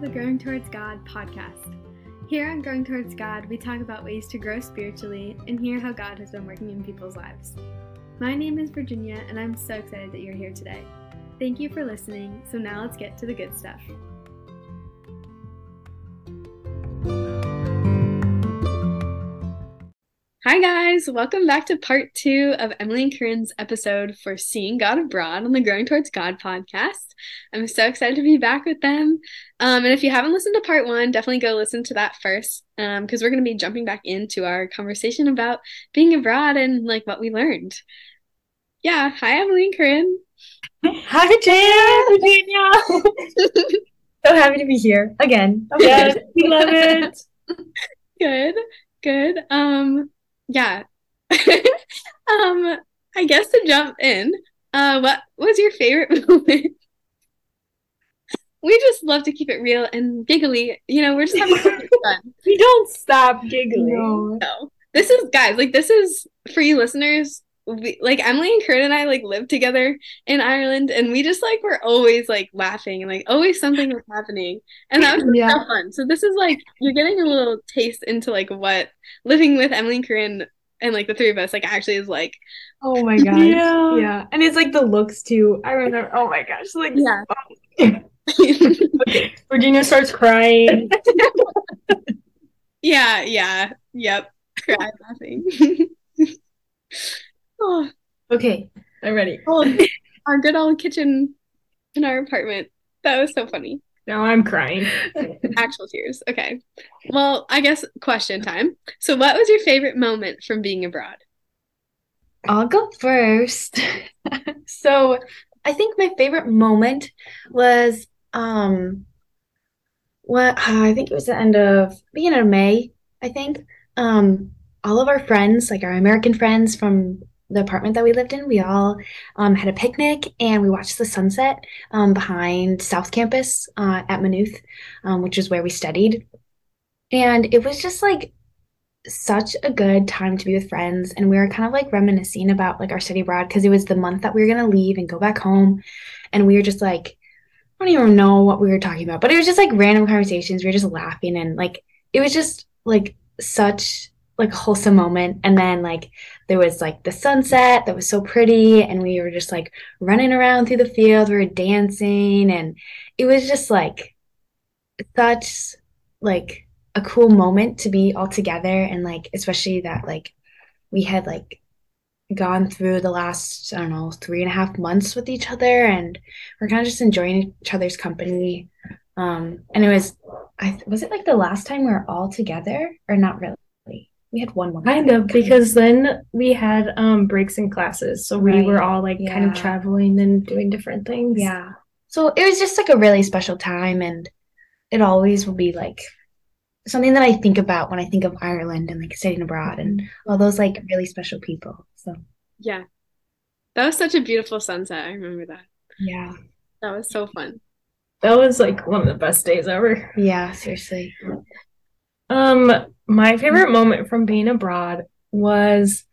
the Growing Towards God podcast. Here on Growing Towards God, we talk about ways to grow spiritually and hear how God has been working in people's lives. My name is Virginia, and I'm so excited that you're here today. Thank you for listening. So now let's get to the good stuff. Hi, guys. Welcome back to part two of Emily and Corrin's episode for Seeing God Abroad on the Growing Towards God podcast. I'm so excited to be back with them. Um, and if you haven't listened to part one, definitely go listen to that first because um, we're going to be jumping back into our conversation about being abroad and like what we learned. Yeah. Hi, Emily and Corrin. Hi, Jan, Virginia. so happy to be here again. Yes, we love it. Good, good. Um, yeah. um, I guess to jump in, uh, what was your favorite moment? we just love to keep it real and giggly. You know, we're just having fun. we don't stop giggling. No. no. This is guys, like this is for you listeners. We, like Emily and Corrin and I like lived together in Ireland and we just like were always like laughing and like always something was happening. And that was yeah. so fun. So this is like you're getting a little taste into like what living with Emily and Corrin and like the three of us like actually is like. Oh my gosh. Yeah. Yeah. And it's like the looks too. I remember oh my gosh like yeah. Virginia starts crying. Yeah yeah. Yep. Cry laughing oh. okay i'm ready oh, our good old kitchen in our apartment that was so funny now I'm crying. Actual tears. Okay. Well, I guess question time. So, what was your favorite moment from being abroad? I'll go first. so, I think my favorite moment was um what I think it was the end of beginning of May, I think. Um all of our friends, like our American friends from the apartment that we lived in, we all um, had a picnic and we watched the sunset um, behind South Campus uh, at Maynooth, um, which is where we studied. And it was just like such a good time to be with friends. And we were kind of like reminiscing about like our study abroad because it was the month that we were going to leave and go back home. And we were just like, I don't even know what we were talking about, but it was just like random conversations. We were just laughing and like, it was just like such like a wholesome moment. And then like there was like the sunset that was so pretty and we were just like running around through the field we were dancing and it was just like such like a cool moment to be all together. And like especially that like we had like gone through the last i don't know three and a half months with each other and we're kind of just enjoying each other's company. Um and it was i was it like the last time we were all together or not really we had one more. Kind of because then we had um breaks in classes, so we right. were all like yeah. kind of traveling and doing different things. Yeah. So it was just like a really special time, and it always will be like something that I think about when I think of Ireland and like studying abroad and all those like really special people. So yeah, that was such a beautiful sunset. I remember that. Yeah, that was so fun. That was like one of the best days ever. Yeah, seriously. Um, my favorite moment from being abroad was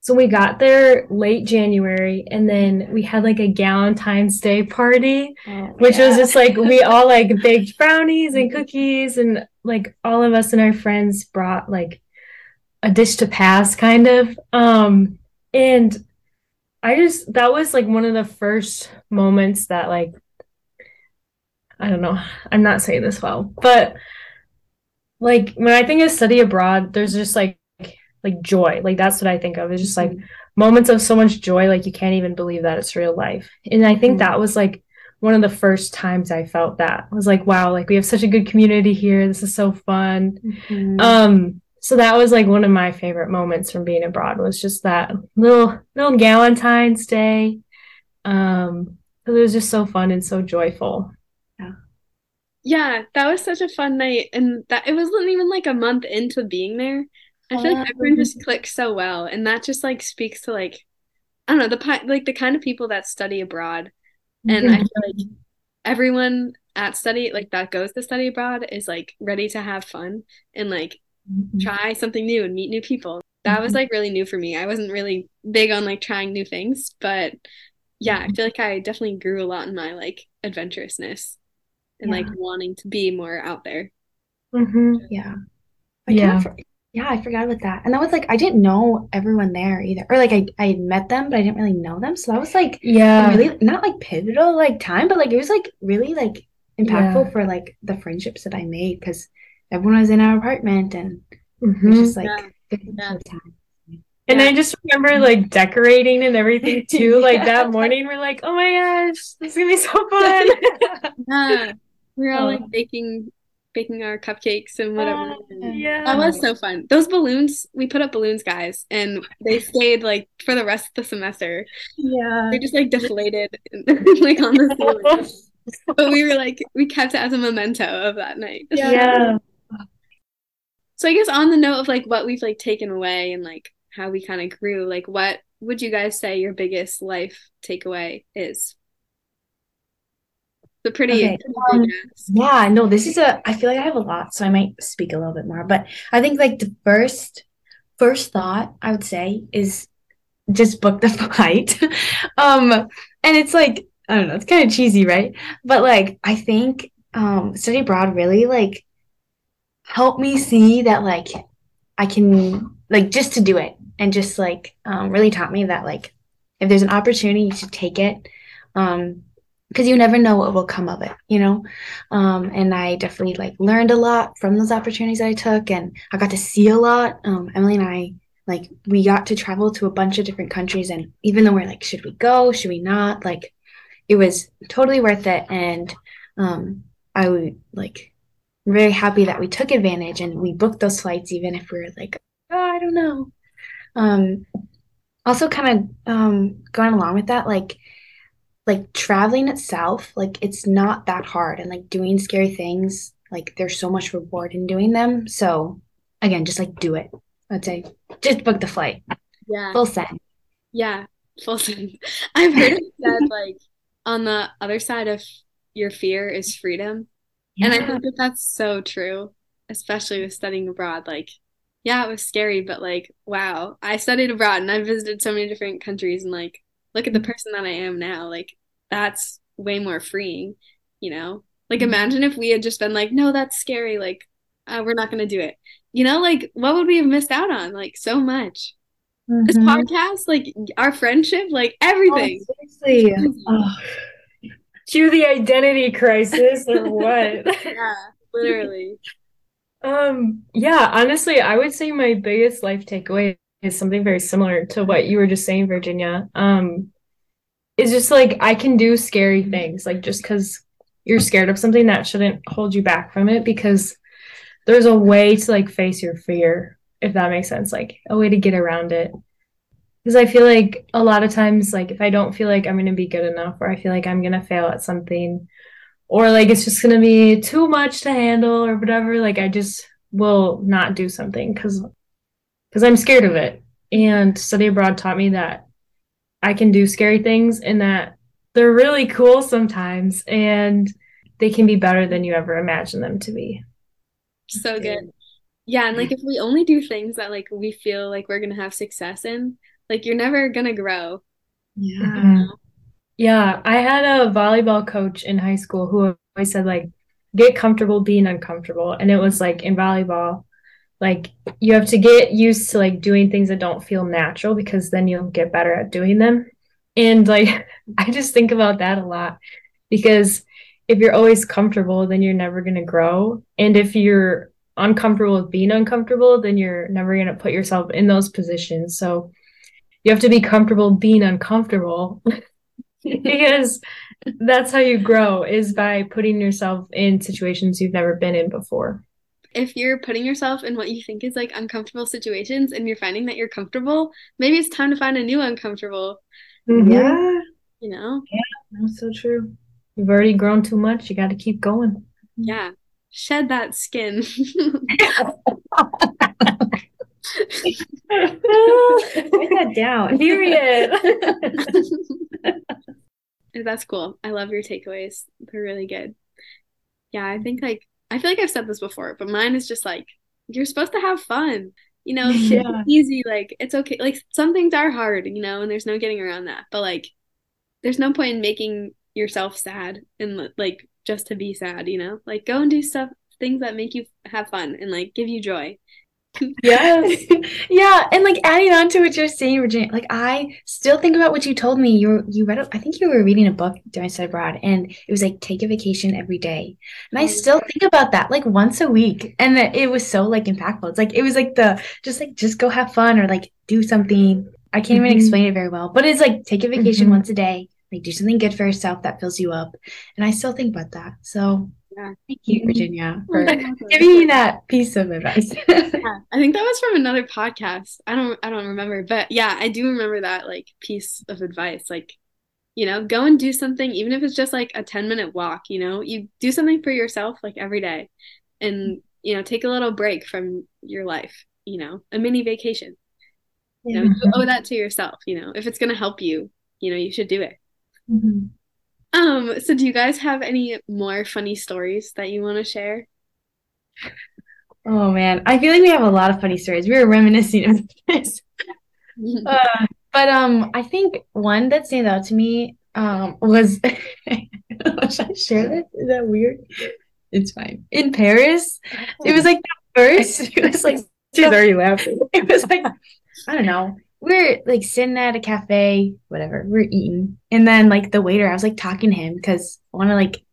so we got there late January and then we had like a Galentine's Day party, oh, which yeah. was just like we all like baked brownies and cookies and like all of us and our friends brought like a dish to pass kind of. Um and I just that was like one of the first moments that like I don't know, I'm not saying this well, but like when I think of study abroad, there's just like like joy. Like that's what I think of. It's just like moments of so much joy, like you can't even believe that it's real life. And I think mm-hmm. that was like one of the first times I felt that. I was like, wow, like we have such a good community here. This is so fun. Mm-hmm. Um, so that was like one of my favorite moments from being abroad was just that little little Galentine's Day. Um, it was just so fun and so joyful yeah, that was such a fun night, and that it wasn't even like a month into being there. I feel like everyone just clicked so well, and that just like speaks to like I don't know the like the kind of people that study abroad, and I feel like everyone at study like that goes to study abroad is like ready to have fun and like mm-hmm. try something new and meet new people. That was mm-hmm. like really new for me. I wasn't really big on like trying new things, but yeah, I feel like I definitely grew a lot in my like adventurousness. And Yeah. like wanting to be more out there. Mhm. Yeah. I Yeah. for- yeah, I forgot about that. And that was like I didn't know everyone there either. Or like I I had met them, but I didn't really know them. So that was like Yeah. really not like pivotal like time, but like it was like really like impactful Yeah. for like the friendships that I made because everyone was in our apartment and it was Mhm. just like Yeah. good Yeah. time. And Yeah. I just remember like decorating and everything too. Like that morning, we're like, oh my gosh, this is gonna be so fun. Yeah. We were all like Oh. baking baking our cupcakes and whatever. Uh, and yeah. That was so fun. Those balloons, we put up balloons, guys, and they stayed like for the rest of the semester. Yeah. They just like deflated like on the ceiling. But we were like, we kept it as a memento of that night. yeah. So I guess on the note of like what we've like taken away and like how we kind of grew, like what would you guys say your biggest life takeaway is? The pretty, Okay, um. Yeah, no, this is a, I feel like I have a lot, so I might speak a little bit more. But I think like the first first thought I would say is just book the flight. Um, and it's like, I don't know, it's kind of cheesy, right? But like I think um study abroad really like helped me see that like I can like just to do it and just like um really taught me that like if there's an opportunity you should take it. Um because you never know what will come of it, you know? Um, and I definitely like learned a lot from those opportunities I took, and I got to see a lot. Um, Emily and I, like, we got to travel to a bunch of different countries, and even though we're like, should we go? Should we not? Like, it was totally worth it, and um, I would like very happy that we took advantage and we booked those flights, even if we were like, oh, I don't know. Um, also, kind of um, going along with that, like like traveling itself, like it's not that hard and like doing scary things, like there's so much reward in doing them. So again, just like do it. I'd say just book the flight. Yeah. Full send. Yeah, full sense. I've heard it said like on the other side of your fear is freedom. And I think that that's so true, especially with studying abroad. Like, yeah, it was scary, but like, wow, I studied abroad and I visited so many different countries and like, look at the person that I am now. Like, that's way more freeing, you know? Like, imagine if we had just been like, no, that's scary. Like, uh, we're not going to do it. You know, like, what would we have missed out on? Like, so much. This Mhm. podcast, like, our friendship, like, everything. Oh, seriously. Oh, Cue the identity crisis or what? Yeah, literally. Um, yeah, honestly, I would say my biggest life takeaway is something very similar to what you were just saying, Virginia. Um, it's just like I can do scary things, like just because you're scared of something that shouldn't hold you back from it because there's a way to like face your fear, if that makes sense, like a way to get around it. Because I feel like a lot of times, like if I don't feel like I'm gonna be good enough, or I feel like I'm gonna fail at something, or like it's just gonna be too much to handle or whatever like i just will not do something because because i'm scared of it and study abroad taught me that i can do scary things and that they're really cool sometimes and they can be better than you ever imagined them to be So good. Yeah, and like if we only do things that like we feel like we're gonna have success in, like you're never gonna grow. yeah. Mm-hmm. Yeah, I had a volleyball coach in high school who always said like get comfortable being uncomfortable. And it was like in volleyball, like you have to get used to like doing things that don't feel natural because then you'll get better at doing them. And like I just think about that a lot because if you're always comfortable, then you're never going to grow. And if you're uncomfortable with being uncomfortable, then you're never going to put yourself in those positions. So you have to be comfortable being uncomfortable because that's how you grow is by putting yourself in situations you've never been in before. If you're putting yourself in what you think is like uncomfortable situations and you're finding that you're comfortable, maybe it's time to find a new uncomfortable, mm-hmm. Yeah. you know? Yeah, that's so true. You've already grown too much. You got to keep going. Yeah. Shed that skin. Write that down. Period. That's cool. I love your takeaways. They're really good. Yeah, I think like I feel like I've said this before, but mine is just like you're supposed to have fun. You know, it's Yeah. easy, like it's okay. Like some things are hard, you know, and there's no getting around that. But like there's no point in making yourself sad and like just to be sad, you know? Like go and do stuff things that make you have fun and like give you joy. Yes. yeah. And like adding on to what you're saying, Virginia, like I still think about what you told me. You you read I think you were reading a book during study abroad and it was like take a vacation every day. And I oh, still think about that like once a week. And it was so like impactful. It's like it was like the just like just go have fun or like do something. I can't mm-hmm. even explain it very well. But it's like take a vacation mm-hmm. once a day, like do something good for yourself that fills you up. And I still think about that. So yeah. Thank you, Virginia, for giving me that piece of advice. yeah, I think that was from another podcast. I don't I don't remember, but yeah, I do remember that like piece of advice. Like, you know, go and do something, even if it's just like a 10 minute walk, you know, you do something for yourself like every day and you know, take a little break from your life, you know, a mini vacation. You know, you owe that to yourself, you know. If it's gonna help you, you know, you should do it. Mm-hmm. Um, so do you guys have any more funny stories that you want to share? Oh man, I feel like we have a lot of funny stories. We were reminiscing of this. uh, but um, I think one that stands out to me um was should I share this? Is that weird? It's fine. In Paris, it was like the first. It was like she's already laughing. It was like I don't know we're like sitting at a cafe, whatever, we're eating. And then like the waiter, I was like talking to him because I want to like,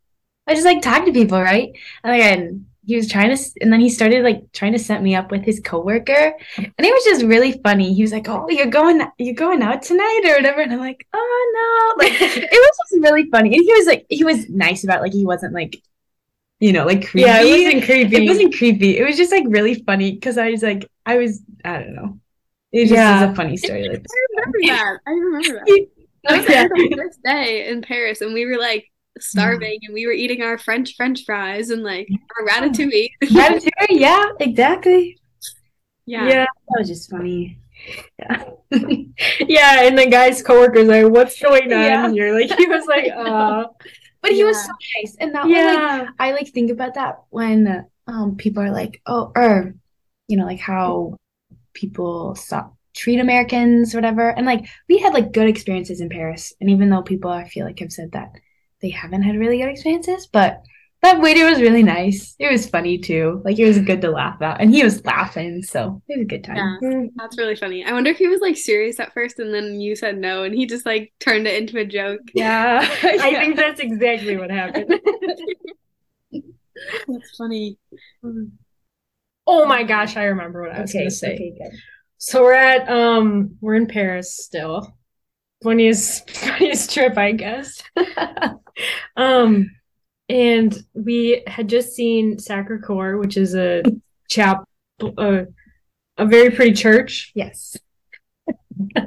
I just like talk to people, right? And and he was trying to, and then he started like trying to set me up with his coworker, and it was just really funny. He was like, "Oh, you're going, you're going out tonight or whatever," and I'm like, "Oh no!" Like it was just really funny, and he was like, he was nice about, it. like he wasn't like you know, like creepy. Yeah, it wasn't creepy. It wasn't creepy. It was just like really funny because I was like, I was, I don't know. It just yeah. is a funny story. Like I remember that. I remember that. That was yeah. the first day in Paris, and we were like starving, and we were eating our French French fries and like our ratatouille. ratatouille, yeah, exactly. Yeah, yeah, that was just funny. Yeah, yeah, and the guy's coworkers like, "What's going on yeah. here?" Like he was like, "Uh," but he yeah. was so nice, and that yeah. like I like think about that when um people are like, "Oh," or you know, like how people stop treat Americans, whatever. And like we had like good experiences in Paris. And even though people I feel like have said that they haven't had really good experiences, but that waiter was really nice. It was funny too. Like it was good to laugh at. And he was laughing, so it was a good time. Yeah, that's really funny. I wonder if he was like serious at first and then you said no and he just like turned it into a joke. Yeah. I think that's exactly what happened. that's funny. Mm. Oh my gosh, I remember what I was okay, gonna say. Okay, good. So we're at um we're in Paris still. Funniest funniest trip, I guess. um and we had just seen Sacre Coeur, which is a chapel a, a very pretty church. Yes.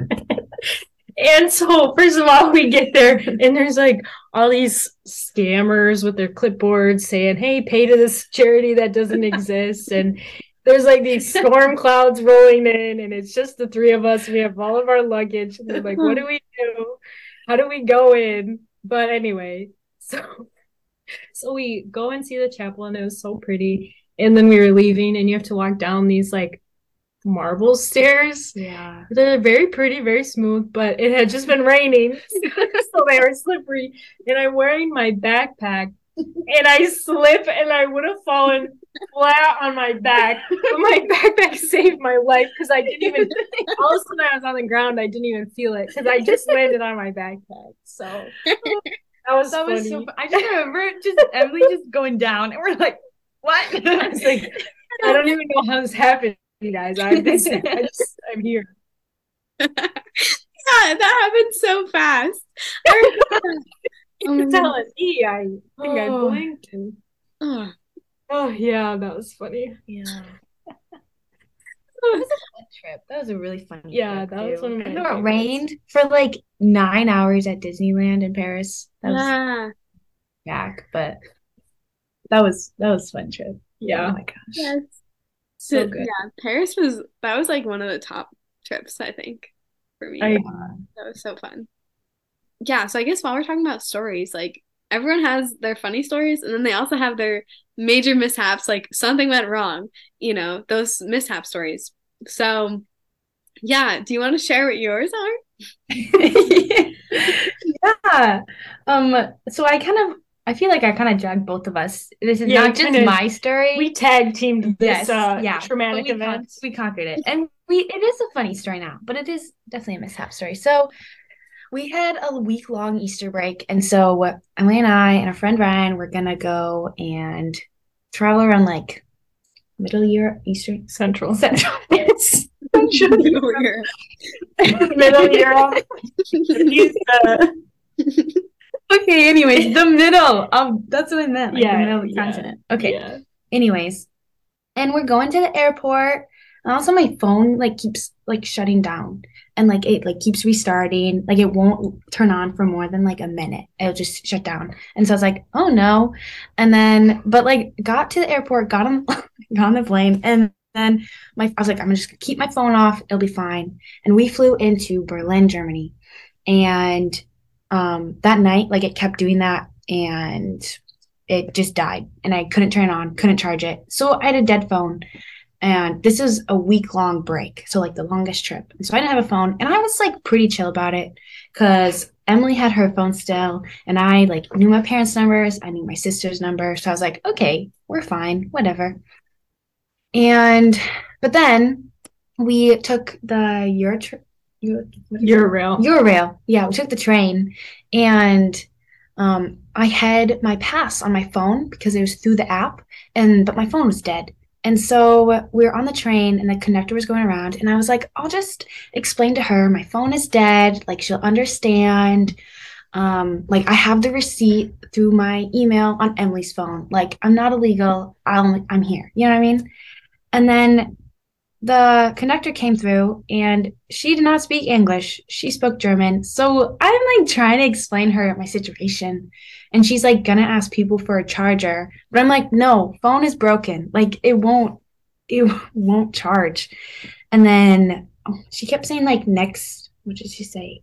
and so first of all we get there and there's like all these scammers with their clipboards saying hey pay to this charity that doesn't exist. And there's like these storm clouds rolling in and it's just the three of us. We have all of our luggage. And we're like what do we do? How do we go in? But anyway so so we go and see the chapel and it was so pretty. And then we were leaving and you have to walk down these like marble stairs. Yeah. They're very pretty, very smooth, but it had just been raining. so they were slippery. And I'm wearing my backpack and I slip and I would have fallen flat on my back. But my backpack saved my life because I didn't even all of a sudden I was on the ground, I didn't even feel it because I just landed on my backpack. So that was that funny. was so I just remember just Emily just going down and we're like, what? I was like, I don't even know how this happened you guys. I'm I just, I'm here. yeah, that happened so fast. You're telling me. I think oh. I blinked and. Oh. oh yeah, that was funny. Yeah. That was a fun trip. That was a really fun yeah, that too. was one of my. it rained for like nine hours at Disneyland in Paris. That was yeah. back, but that was that was fun trip. Yeah. Oh my gosh. Yes. So, so yeah, Paris was that was like one of the top trips I think for me. I, that was so fun. Yeah, so I guess while we're talking about stories, like everyone has their funny stories and then they also have their major mishaps like something went wrong, you know, those mishap stories. So yeah, do you want to share what yours are? yeah. Um so I kind of I feel like I kind of dragged both of us. This is Yeah, not just my story. We tag teamed this Yes, uh, yeah, traumatic we, con- event. we conquered it, and we it is a funny story now, but it is definitely a mishap story. So we had a week long Easter break, and so Emily and I and our friend Ryan were gonna go and travel around like Middle Europe, Eastern Central. Central. Over here. Middle Europe. He's the- Okay, anyways, the middle of that's what I meant. Like Yeah, the middle of the yeah, continent. Okay. yeah. Anyways, and we're going to the airport. And also my phone like keeps like shutting down and like it like keeps restarting. Like it won't turn on for more than like a minute. It'll just shut down. And so I was like, oh no. And then but like got to the airport, got on got on the plane, and then my I was like, I'm just gonna keep my phone off, it'll be fine. And we flew into Berlin, Germany. And um that night, like it kept doing that and it just died and I couldn't turn it on, couldn't charge it. So I had a dead phone. And this is a week long break. So like the longest trip. And so I didn't have a phone. And I was like pretty chill about it because Emily had her phone still. And I like knew my parents' numbers. I knew my sister's number. So I was like, okay, we're fine, whatever. And but then we took the Euro Euro, is it? Eurail. Eurail. Yeah, we took the train and um, I had my pass on my phone because it was through the app, and but my phone was dead. And so we were on the train, and the conductor was going around, and I was like, I'll just explain to her my phone is dead. Like she'll understand. Um, like I have the receipt through my email on Emily's phone. Like I'm not illegal. I'll, I'm here. You know what I mean? And then the conductor came through and she did not speak English. She spoke German. So I'm like trying to explain her my situation. And she's like gonna ask people for a charger. But I'm like, no, phone is broken. Like it won't it won't charge. And then oh, she kept saying like next what did she say?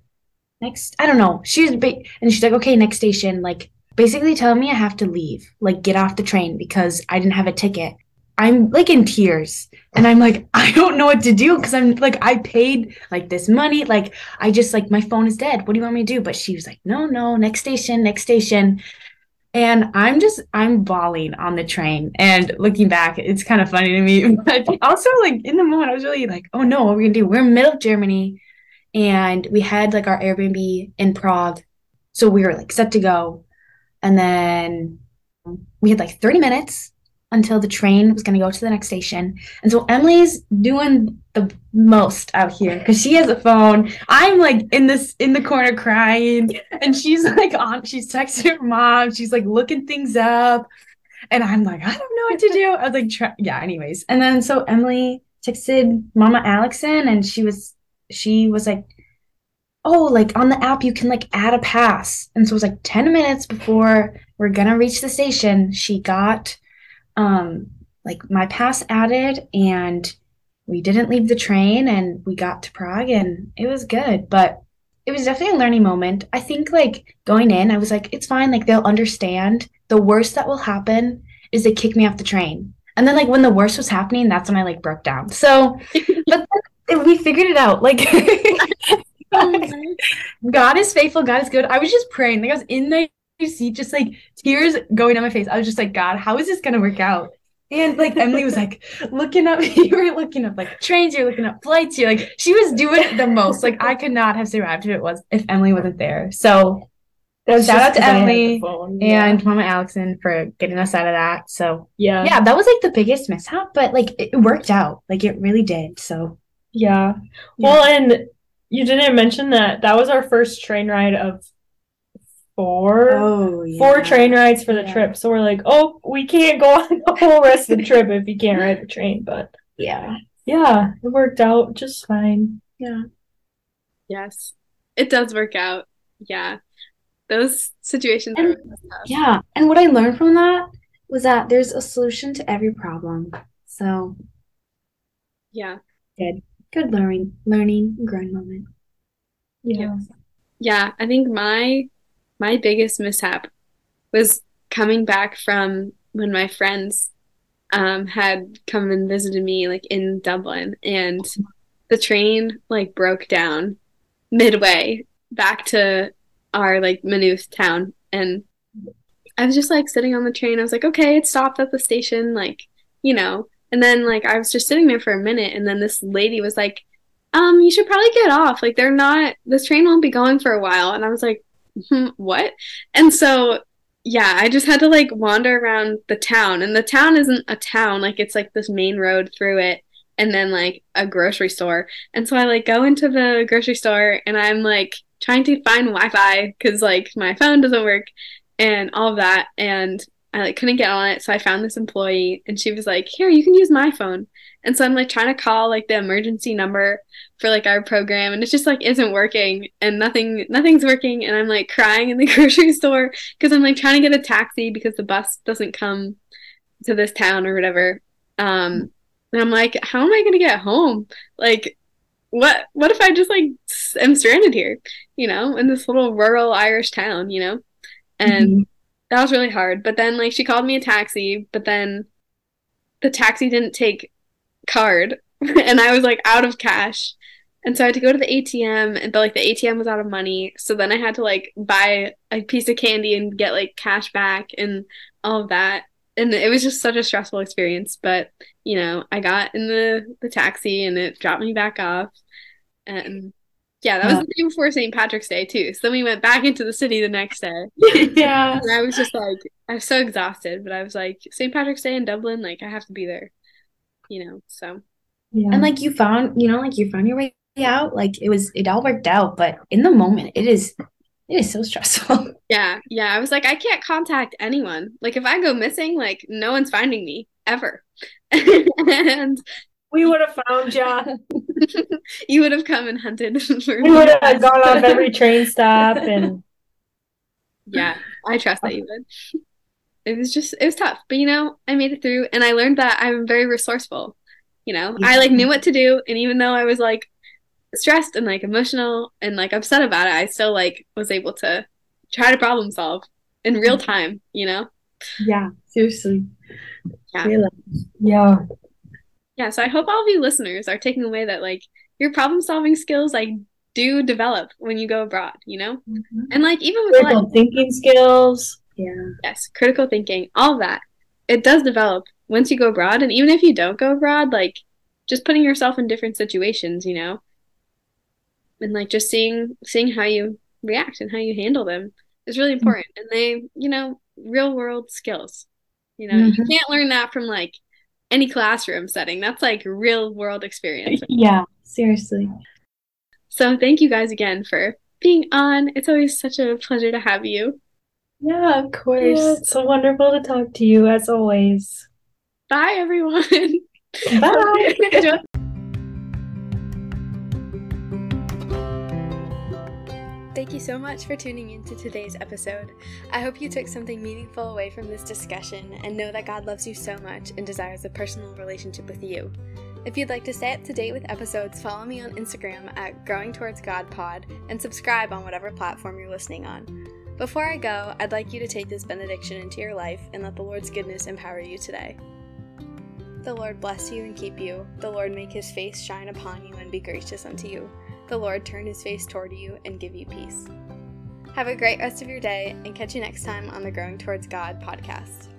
Next I don't know. She was ba- and she's like, okay, next station, like basically telling me I have to leave, like get off the train because I didn't have a ticket. I'm like in tears and I'm like, I don't know what to do because I'm like, I paid like this money. Like, I just like, my phone is dead. What do you want me to do? But she was like, no, no, next station, next station. And I'm just, I'm bawling on the train. And looking back, it's kind of funny to me. But also, like, in the moment, I was really like, oh no, what are we gonna do? We're in middle of Germany and we had like our Airbnb in Prague. So we were like set to go. And then we had like 30 minutes until the train was going to go to the next station. And so Emily's doing the most out here because she has a phone. I'm like in this in the corner crying, and she's like on. She's texting her mom. She's like looking things up, and I'm like, I don't know what to do. I was like, try- yeah. Anyways, and then so Emily texted Mama Alexin, and she was she was like. Oh, like on the app, you can like add a pass. And so it was like 10 minutes before we're gonna reach the station. She got um like my pass added and we didn't leave the train and we got to Prague and it was good but it was definitely a learning moment. I think like going in I was like it's fine like they'll understand. The worst that will happen is they kick me off the train. And then like when the worst was happening that's when I like broke down. So but then we figured it out like God is faithful God is good. I was just praying like I was in the seat, just like tears going down my face. I was just like, God, how is this gonna work out? And like Emily was like looking up, you were looking up like trains, you're looking up flights, you're like she was doing the most. Like I could not have survived if it was if Emily wasn't there. So That's Shout out to 'cause I had the Emily yeah. and Mama Alexin for getting us out of that. So yeah, yeah, that was like the biggest mishap, but like it worked out. Like it really did. So Yeah. Well, and you didn't mention that that was our first train ride of four Oh four train rides for the Yeah. trip. So we're like, oh, we can't go on the whole rest of the trip if you can't ride the train. But Yeah. yeah, it worked out just fine. Yeah. Yes, it does work out. Yeah, those situations And- are. Yeah. And what I learned from that was that there's a solution to every problem. So Yeah, good Good learning, learning, and growing moment. Yeah. yeah. I think my my biggest mishap was coming back from when my friends um had come and visited me like in Dublin and the train like broke down midway back to our like Maynooth town and I was just like sitting on the train. I was like, okay, it stopped at the station, like, you know. And then like I was just sitting there for a minute and then this lady was like, um, you should probably get off. Like they're not this train won't be going for a while. And I was like, what? And so yeah, I just had to like wander around the town. And the town isn't a town, like it's like this main road through it and then like a grocery store. And so I like go into the grocery store and I'm like trying to find Wi-Fi because like my phone doesn't work and all of that. And I like couldn't get on it, so I found this employee and she was like, "Here, you can use my phone." And so I'm like trying to call like the emergency number for like our program and it just like isn't working and nothing nothing's working and I'm like crying in the grocery store because I'm like trying to get a taxi because the bus doesn't come to this town or whatever. Um and I'm like, how am I going to get home? Like what what if I just like am stranded here, you know, in this little rural Irish town, you know? And mm-hmm. that was really hard. But then like she called me a taxi, but then the taxi didn't take card and I was like out of cash. And so I had to go to the ATM and but like the ATM was out of money. So then I had to like buy a piece of candy and get like cash back and all of that. And it was just such a stressful experience. But, you know, I got in the, the taxi and it dropped me back off. And yeah, that was yeah. the day before St. Patrick's Day too. So then we went back into the city the next day. yeah. And I was just like, I was so exhausted, but I was like, St. Patrick's Day in Dublin, like I have to be there, you know. So. Yeah. And like you found, you know, like you found your way out. Like it was, it all worked out. But in the moment, it is, it is so stressful. Yeah, yeah. I was like, I can't contact anyone. Like if I go missing, like no one's finding me ever. and we would have found you. you would have come and hunted for We would have gone off every train stop and Yeah, I trust that you would. It was just it was tough, but you know, I made it through and I learned that I'm very resourceful. You know, yeah. I like knew what to do and even though I was like stressed and like emotional and like upset about it, I still like was able to try to problem solve in real mm-hmm. time, you know? Yeah, seriously. Yeah. Yeah yeah so i hope all of you listeners are taking away that like your problem solving skills like do develop when you go abroad you know mm-hmm. and like even with like, thinking skills yeah yes critical thinking all that it does develop once you go abroad and even if you don't go abroad like just putting yourself in different situations you know and like just seeing seeing how you react and how you handle them is really mm-hmm. important mm-hmm. and they you know real world skills you know mm-hmm. you can't learn that from like any classroom setting. That's like real world experience. Yeah, seriously. So thank you guys again for being on. It's always such a pleasure to have you. Yeah, of course. Yeah, it's so wonderful to talk to you as always. Bye everyone. Bye. Thank you so much for tuning into today's episode. I hope you took something meaningful away from this discussion and know that God loves you so much and desires a personal relationship with you. If you'd like to stay up to date with episodes, follow me on Instagram at Growing Towards God Pod and subscribe on whatever platform you're listening on. Before I go, I'd like you to take this benediction into your life and let the Lord's goodness empower you today. The Lord bless you and keep you. The Lord make his face shine upon you and be gracious unto you the Lord turn his face toward you and give you peace. Have a great rest of your day and catch you next time on the Growing Towards God podcast.